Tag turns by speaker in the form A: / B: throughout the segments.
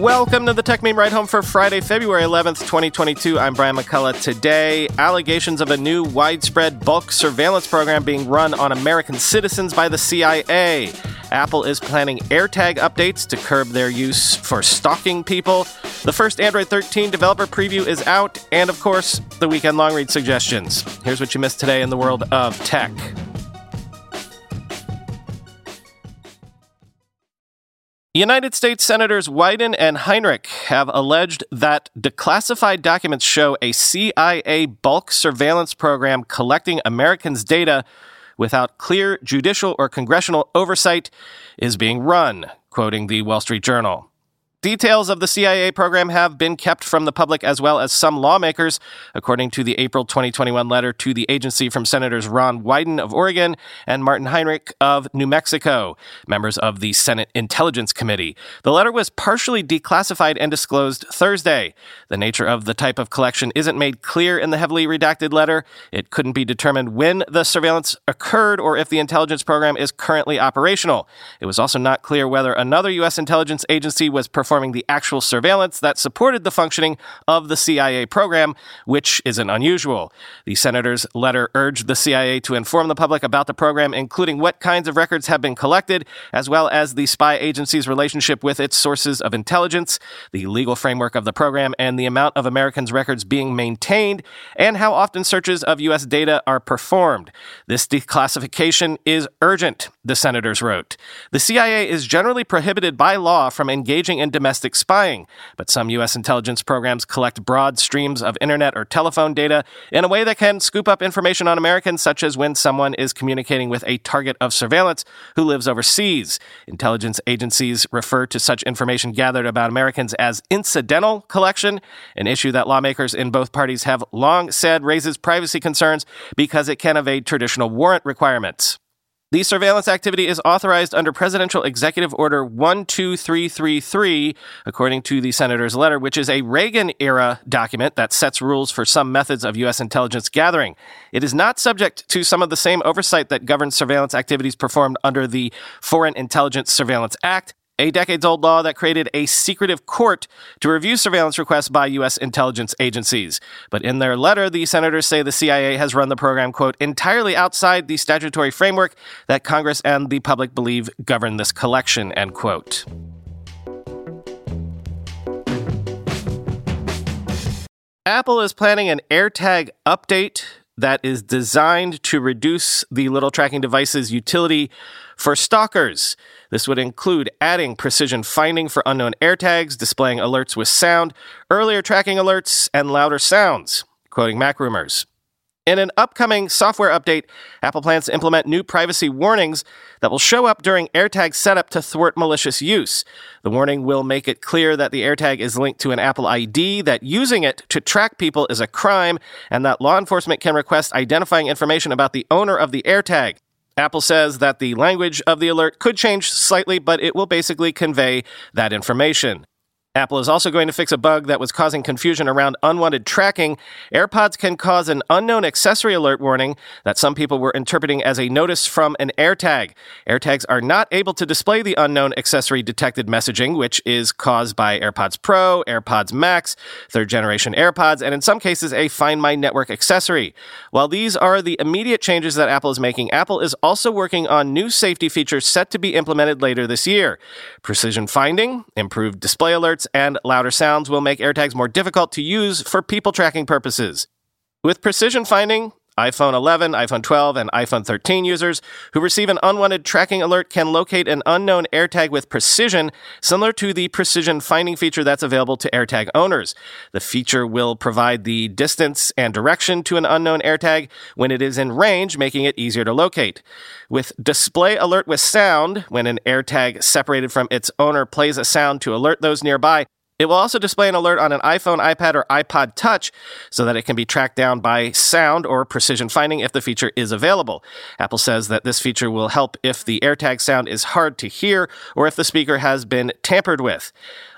A: Welcome to the Techmeme Ride Home for Friday, February 11th, 2022. I'm Brian McCullough. Today, allegations of a new widespread bulk surveillance program being run on American citizens by the CIA. Apple is planning AirTag updates to curb their use for stalking people. The first Android 13 developer preview is out, and of course, the weekend long read suggestions. Here's what you missed today in the world of tech. United States Senators Wyden and Heinrich have alleged that declassified documents show a CIA bulk surveillance program collecting Americans' data without clear judicial or congressional oversight is being run, quoting the Wall Street Journal. Details of the CIA program have been kept from the public as well as some lawmakers, according to the April 2021 letter to the agency from Senators Ron Wyden of Oregon and Martin Heinrich of New Mexico, members of the Senate Intelligence Committee. The letter was partially declassified and disclosed Thursday. The nature of the type of collection isn't made clear in the heavily redacted letter. It couldn't be determined when the surveillance occurred or if the intelligence program is currently operational. It was also not clear whether another U.S. intelligence agency was performing performing the actual surveillance that supported the functioning of the CIA program, which isn't unusual. The senator's letter urged the CIA to inform the public about the program, including what kinds of records have been collected, as well as the spy agency's relationship with its sources of intelligence, the legal framework of the program, and the amount of Americans' records being maintained, and how often searches of U.S. data are performed. This declassification is urgent, the senators wrote. The CIA is generally prohibited by law from engaging in domestic spying, but some U.S. intelligence programs collect broad streams of internet or telephone data in a way that can scoop up information on Americans, such as when someone is communicating with a target of surveillance who lives overseas. Intelligence agencies refer to such information gathered about Americans as incidental collection, an issue that lawmakers in both parties have long said raises privacy concerns because it can evade traditional warrant requirements. The surveillance activity is authorized under Presidential Executive Order 12333, according to the senator's letter, which is a Reagan era document that sets rules for some methods of U.S. intelligence gathering. It is not subject to some of the same oversight that governs surveillance activities performed under the Foreign Intelligence Surveillance Act, a decades old law that created a secretive court to review surveillance requests by U.S. intelligence agencies. But in their letter, the senators say the CIA has run the program, quote, entirely outside the statutory framework that Congress and the public believe govern this collection, end quote. Apple is planning an AirTag update that is designed to reduce the little tracking device's utility for stalkers. This would include adding precision finding for unknown AirTags, displaying alerts with sound, earlier tracking alerts, and louder sounds, quoting MacRumors. In an upcoming software update, Apple plans to implement new privacy warnings that will show up during AirTag setup to thwart malicious use. The warning will make it clear that the AirTag is linked to an Apple ID, that using it to track people is a crime, and that law enforcement can request identifying information about the owner of the AirTag. Apple says that the language of the alert could change slightly, but it will basically convey that information. Apple is also going to fix a bug that was causing confusion around unwanted tracking. AirPods can cause an unknown accessory alert warning that some people were interpreting as a notice from an AirTag. AirTags are not able to display the unknown accessory detected messaging, which is caused by AirPods Pro, AirPods Max, third generation AirPods, and in some cases, a Find My Network accessory. While these are the immediate changes that Apple is making, Apple is also working on new safety features set to be implemented later this year. Precision finding, improved display alerts, and louder sounds will make AirTags more difficult to use for people tracking purposes. With precision finding, iPhone 11, iPhone 12, and iPhone 13 users who receive an unwanted tracking alert can locate an unknown AirTag with precision, similar to the precision finding feature that's available to AirTag owners. The feature will provide the distance and direction to an unknown AirTag when it is in range, making it easier to locate. With display alert with sound, when an AirTag separated from its owner plays a sound to alert those nearby, it will also display an alert on an iPhone, iPad, or iPod Touch so that it can be tracked down by sound or precision finding if the feature is available. Apple says that this feature will help if the AirTag sound is hard to hear or if the speaker has been tampered with.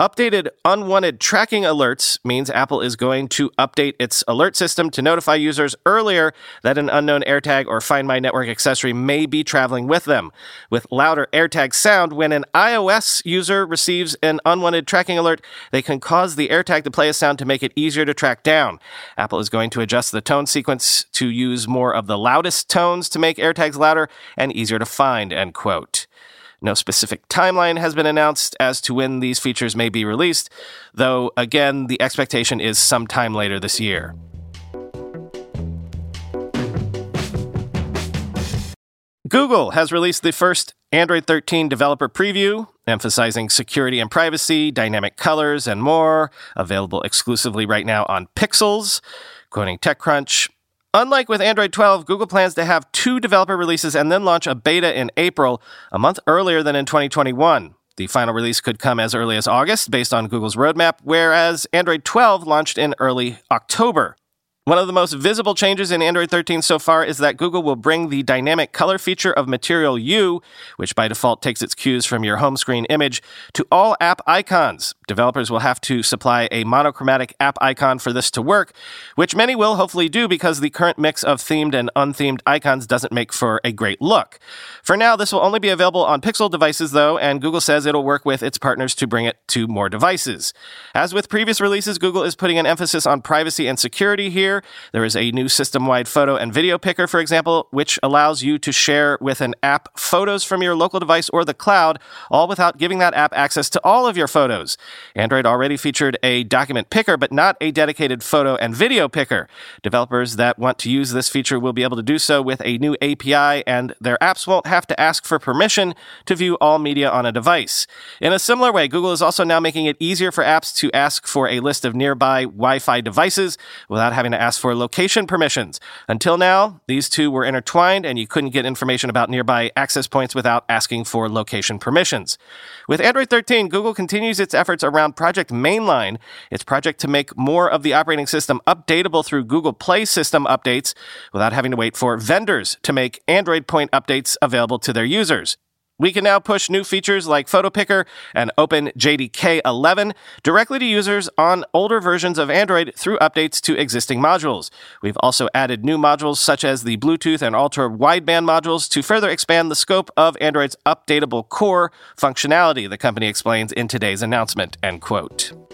A: Updated unwanted tracking alerts means Apple is going to update its alert system to notify users earlier that an unknown AirTag or Find My Network accessory may be traveling with them. With louder AirTag sound, when an iOS user receives an unwanted tracking alert, they can cause the AirTag to play a sound to make it easier to track down. Apple is going to adjust the tone sequence to use more of the loudest tones to make AirTags louder and easier to find, end quote. No specific timeline has been announced as to when these features may be released, though, again, the expectation is sometime later this year. Google has released the first Android 13 developer preview, emphasizing security and privacy, dynamic colors, and more, available exclusively right now on Pixels. Quoting TechCrunch, Unlike with Android 12, Google plans to have two developer releases and then launch a beta in April, a month earlier than in 2021. The final release could come as early as August based on Google's roadmap, whereas Android 12 launched in early October. One of the most visible changes in Android 13 so far is that Google will bring the dynamic color feature of Material You, which by default takes its cues from your home screen image, to all app icons. Developers will have to supply a monochromatic app icon for this to work, which many will hopefully do because the current mix of themed and unthemed icons doesn't make for a great look. For now, this will only be available on Pixel devices though, and Google says it'll work with its partners to bring it to more devices. As with previous releases, Google is putting an emphasis on privacy and security here here. There is a new system wide photo and video picker, for example, which allows you to share with an app photos from your local device or the cloud, all without giving that app access to all of your photos. Android already featured a document picker, but not a dedicated photo and video picker. Developers that want to use this feature will be able to do so with a new API, and their apps won't have to ask for permission to view all media on a device. In a similar way, Google is also now making it easier for apps to ask for a list of nearby Wi Fi devices without having to ask for location permissions. Until now, these two were intertwined and you couldn't get information about nearby access points without asking for location permissions. With Android 13, Google continues its efforts around Project Mainline, its project to make more of the operating system updatable through Google Play system updates without having to wait for vendors to make Android point updates available to their users. We can now push new features like Photo Picker and Open JDK 11 directly to users on older versions of Android through updates to existing modules. We've also added new modules such as the Bluetooth and ultra wideband modules to further expand the scope of Android's updatable core functionality, the company explains in today's announcement. End quote.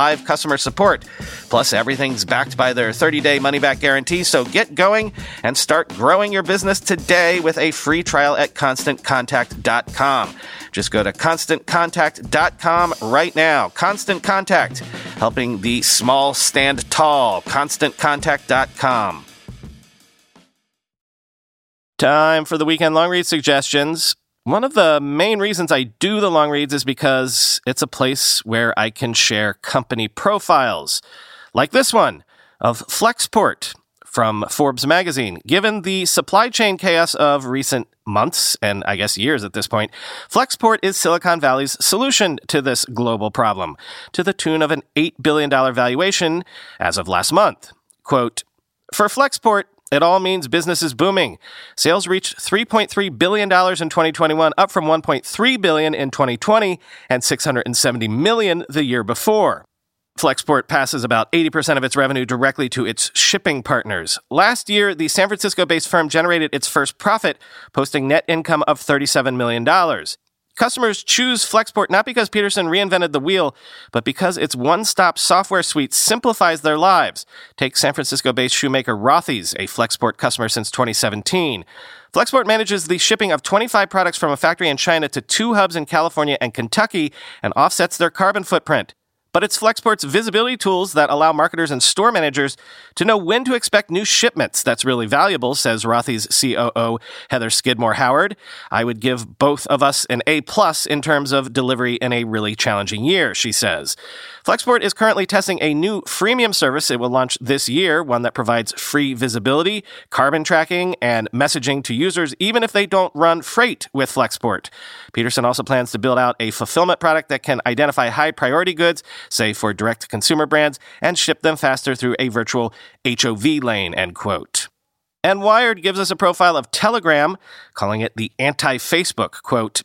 A: live customer support. Plus, everything's backed by their 30 day money back guarantee, so get going and start growing your business today with a free trial at constantcontact.com. Just go to constantcontact.com right now. Constant Contact, helping the small stand tall. ConstantContact.com. Time for the weekend long read suggestions. One of the main reasons I do the long reads is because it's a place where I can share company profiles, like this one of Flexport from Forbes magazine. Given the supply chain chaos of recent months, and I guess years at this point, Flexport is Silicon Valley's solution to this global problem, to the tune of an $8 billion valuation as of last month. Quote, for Flexport, it all means business is booming. Sales reached $3.3 billion in 2021, up from 1.3 billion in 2020 and 670 million the year before. Flexport passes about 80% of its revenue directly to its shipping partners. Last year, the San Francisco based firm generated its first profit, posting net income of $37 million. Customers choose Flexport not because Petersen reinvented the wheel, but because its one stop software suite simplifies their lives. Take San Francisco based shoemaker Rothy's, a Flexport customer since 2017. Flexport manages the shipping of 25 products from a factory in China to two hubs in California and Kentucky and offsets their carbon footprint. But it's Flexport's visibility tools that allow marketers and store managers to know when to expect new shipments. That's really valuable, says Rothy's COO Heather Skidmore Howard. I would give both of us an A plus in terms of delivery in a really challenging year, she says. Flexport is currently testing a new freemium service it will launch this year, one that provides free visibility, carbon tracking, and messaging to users even if they don't run freight with Flexport. Petersen also plans to build out a fulfillment product that can identify high priority goods, say for direct to consumer brands, and ship them faster through a virtual HOV lane, end quote. And Wired gives us a profile of Telegram, calling it the anti Facebook, quote,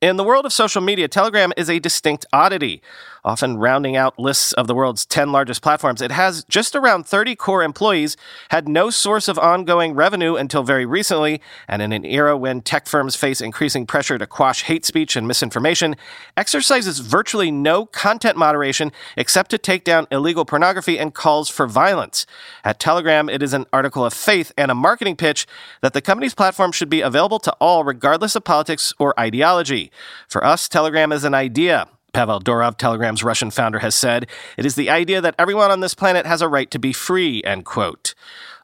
A: in the world of social media, Telegram is a distinct oddity often rounding out lists of the world's 10 largest platforms. It has just around 30 core employees, had no source of ongoing revenue until very recently, and in an era when tech firms face increasing pressure to quash hate speech and misinformation, exercises virtually no content moderation except to take down illegal pornography and calls for violence. At Telegram, it is an article of faith and a marketing pitch that the company's platform should be available to all regardless of politics or ideology. For us, Telegram is an idea Pavel Durov, Telegram's Russian founder, has said, it is the idea that everyone on this planet has a right to be free, end quote.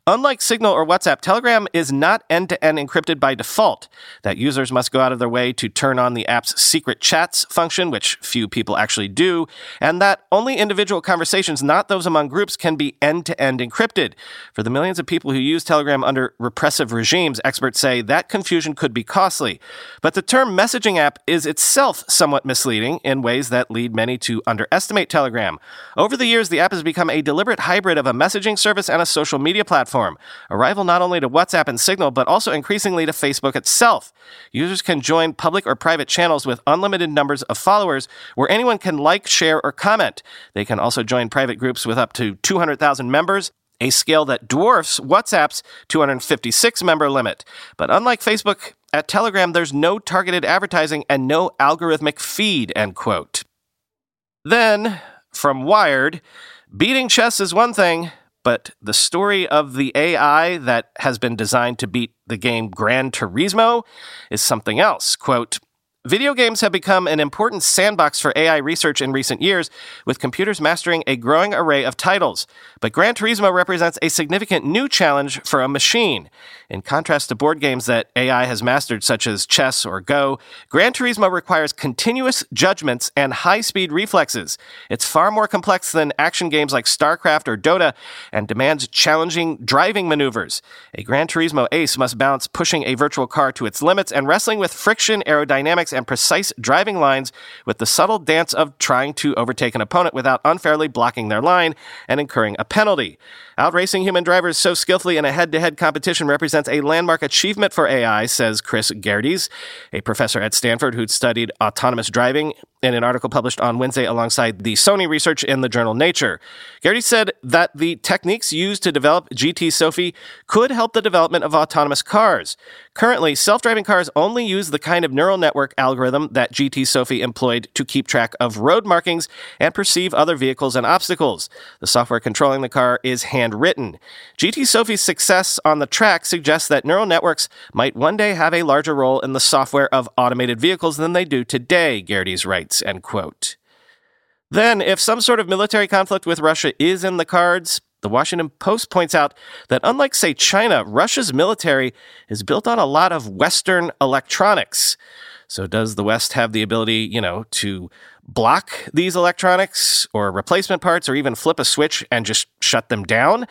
A: Unlike Signal or WhatsApp, Telegram is not end to end encrypted by default, that users must go out of their way to turn on the app's secret chats function, which few people actually do, and that only individual conversations, not those among groups, can be end to end encrypted. For the millions of people who use Telegram under repressive regimes, experts say that confusion could be costly. But the term messaging app is itself somewhat misleading in ways that lead many to underestimate Telegram. Over the years, the app has become a deliberate hybrid of a messaging service and a social media platform platform, a rival not only to WhatsApp and Signal, but also increasingly to Facebook itself. Users can join public or private channels with unlimited numbers of followers where anyone can like, share, or comment. They can also join private groups with up to 200,000 members a scale that dwarfs WhatsApp's 256 member limit. But unlike Facebook, at Telegram, there's no targeted advertising and no algorithmic feed, end quote. Then, from Wired, beating chess is one thing, but the story of the AI that has been designed to beat the game Gran Turismo is something else. Quote, Video games have become an important sandbox for AI research in recent years, with computers mastering a growing array of titles. But Gran Turismo represents a significant new challenge for a machine. In contrast to board games that AI has mastered, such as chess or Go, Gran Turismo requires continuous judgments and high speed reflexes. It's far more complex than action games like StarCraft or Dota and demands challenging driving maneuvers. A Gran Turismo ace must balance pushing a virtual car to its limits and wrestling with friction, aerodynamics, and precise driving lines with the subtle dance of trying to overtake an opponent without unfairly blocking their line and incurring a penalty. Outracing human drivers so skillfully in a head to head competition represents a landmark achievement for AI, says Chris Gerdes, a professor at Stanford who'd studied autonomous driving in an article published on Wednesday alongside the Sony research in the journal Nature. Gerdes said that the techniques used to develop GT Sophy could help the development of autonomous cars. Currently, self driving cars only use the kind of neural network algorithm that GT Sophy employed to keep track of road markings and perceive other vehicles and obstacles. The software controlling the car is handwritten. GT Sophy's success on the track suggests that neural networks might one day have a larger role in the software of automated vehicles than they do today, Gerdes writes, end quote. Then, if some sort of military conflict with Russia is in the cards, the Washington Post points out that unlike, say, China, Russia's military is built on a lot of Western electronics. So does the West have the ability, you know, to block these electronics or replacement parts or even flip a switch and just shut them down?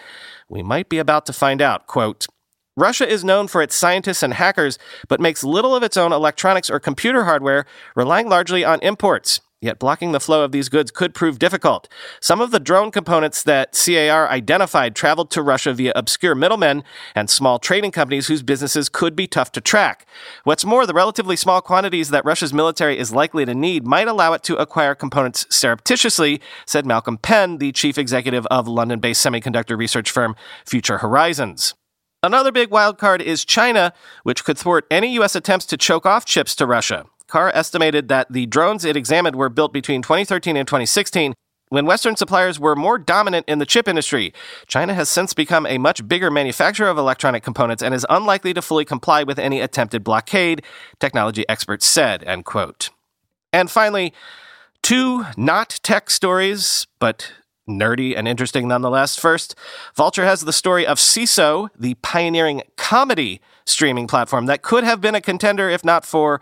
A: We might be about to find out. Quote, Russia is known for its scientists and hackers, but makes little of its own electronics or computer hardware, relying largely on imports. Yet blocking the flow of these goods could prove difficult. Some of the drone components that CAR identified traveled to Russia via obscure middlemen and small trading companies whose businesses could be tough to track. What's more, the relatively small quantities that Russia's military is likely to need might allow it to acquire components surreptitiously, said Malcolm Penn, the chief executive of London based semiconductor research firm Future Horizons. Another big wildcard is China, which could thwart any U.S. attempts to choke off chips to Russia. CAR estimated that the drones it examined were built between 2013 and 2016 when Western suppliers were more dominant in the chip industry. China has since become a much bigger manufacturer of electronic components and is unlikely to fully comply with any attempted blockade, technology experts said, end quote. And finally, two not tech stories, but nerdy and interesting nonetheless. First, Vulture has the story of Seeso, the pioneering comedy streaming platform that could have been a contender if not for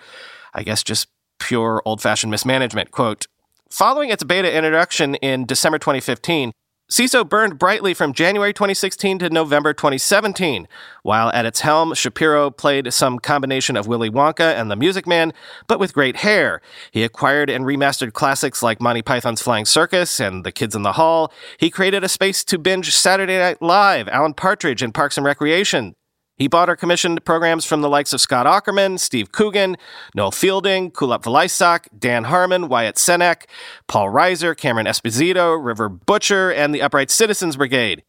A: I guess just pure old fashioned mismanagement. Quote, Following its beta introduction in December 2015, Seeso burned brightly from January 2016 to November 2017. While at its helm, Shapiro played some combination of Willy Wonka and the Music Man, but with great hair. He acquired and remastered classics like Monty Python's Flying Circus and The Kids in the Hall. He created a space to binge Saturday Night Live, Alan Partridge, and Parks and Recreation. He bought or commissioned programs from the likes of Scott Aukerman, Steve Coogan, Noel Fielding, Kulap Vilaysack, Dan Harmon, Wyatt Cenac, Paul Reiser, Cameron Esposito, River Butcher, and the Upright Citizens Brigade.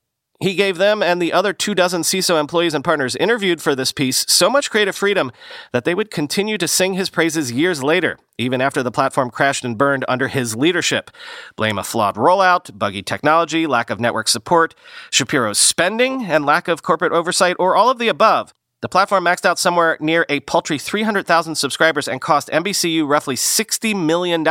A: He gave them and the other two dozen Seeso employees and partners interviewed for this piece so much creative freedom that they would continue to sing his praises years later, even after the platform crashed and burned under his leadership. Blame a flawed rollout, buggy technology, lack of network support, Shapiro's spending, and lack of corporate oversight, or all of the above. The platform maxed out somewhere near a paltry 300,000 subscribers and cost NBCU roughly $60 million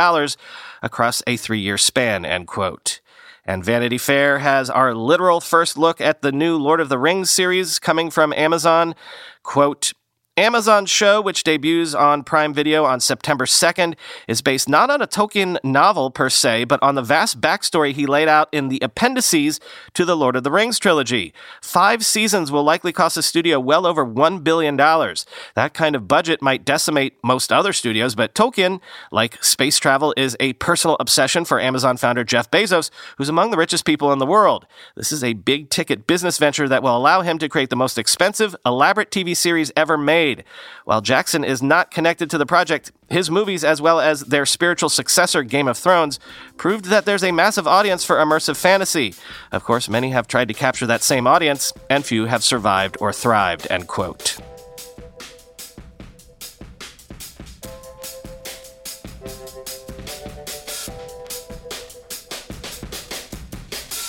A: across a three year span, end quote. And Vanity Fair has our literal first look at the new Lord of the Rings series coming from Amazon. Quote, Amazon's show, which debuts on Prime Video on September 2nd, is based not on a Tolkien novel per se, but on the vast backstory he laid out in the appendices to the Lord of the Rings trilogy. Five seasons will likely cost the studio well over $1 billion. That kind of budget might decimate most other studios, but Tolkien, like space travel, is a personal obsession for Amazon founder Jeff Bezos, who's among the richest people in the world. This is a big ticket business venture that will allow him to create the most expensive, elaborate TV series ever made made. While Jackson is not connected to the project, his movies, as well as their spiritual successor, Game of Thrones, proved that there's a massive audience for immersive fantasy. Of course, many have tried to capture that same audience, and few have survived or thrived, end quote.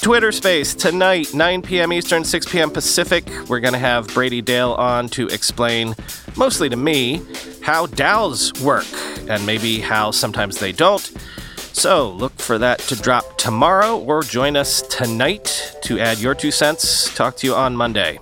A: Twitter Space tonight, 9 p.m. Eastern, 6 p.m. Pacific. We're going to have Brady Dale on to explain, mostly to me, how DAOs work and maybe how sometimes they don't. So look for that to drop tomorrow or join us tonight to add your two cents. Talk to you on Monday.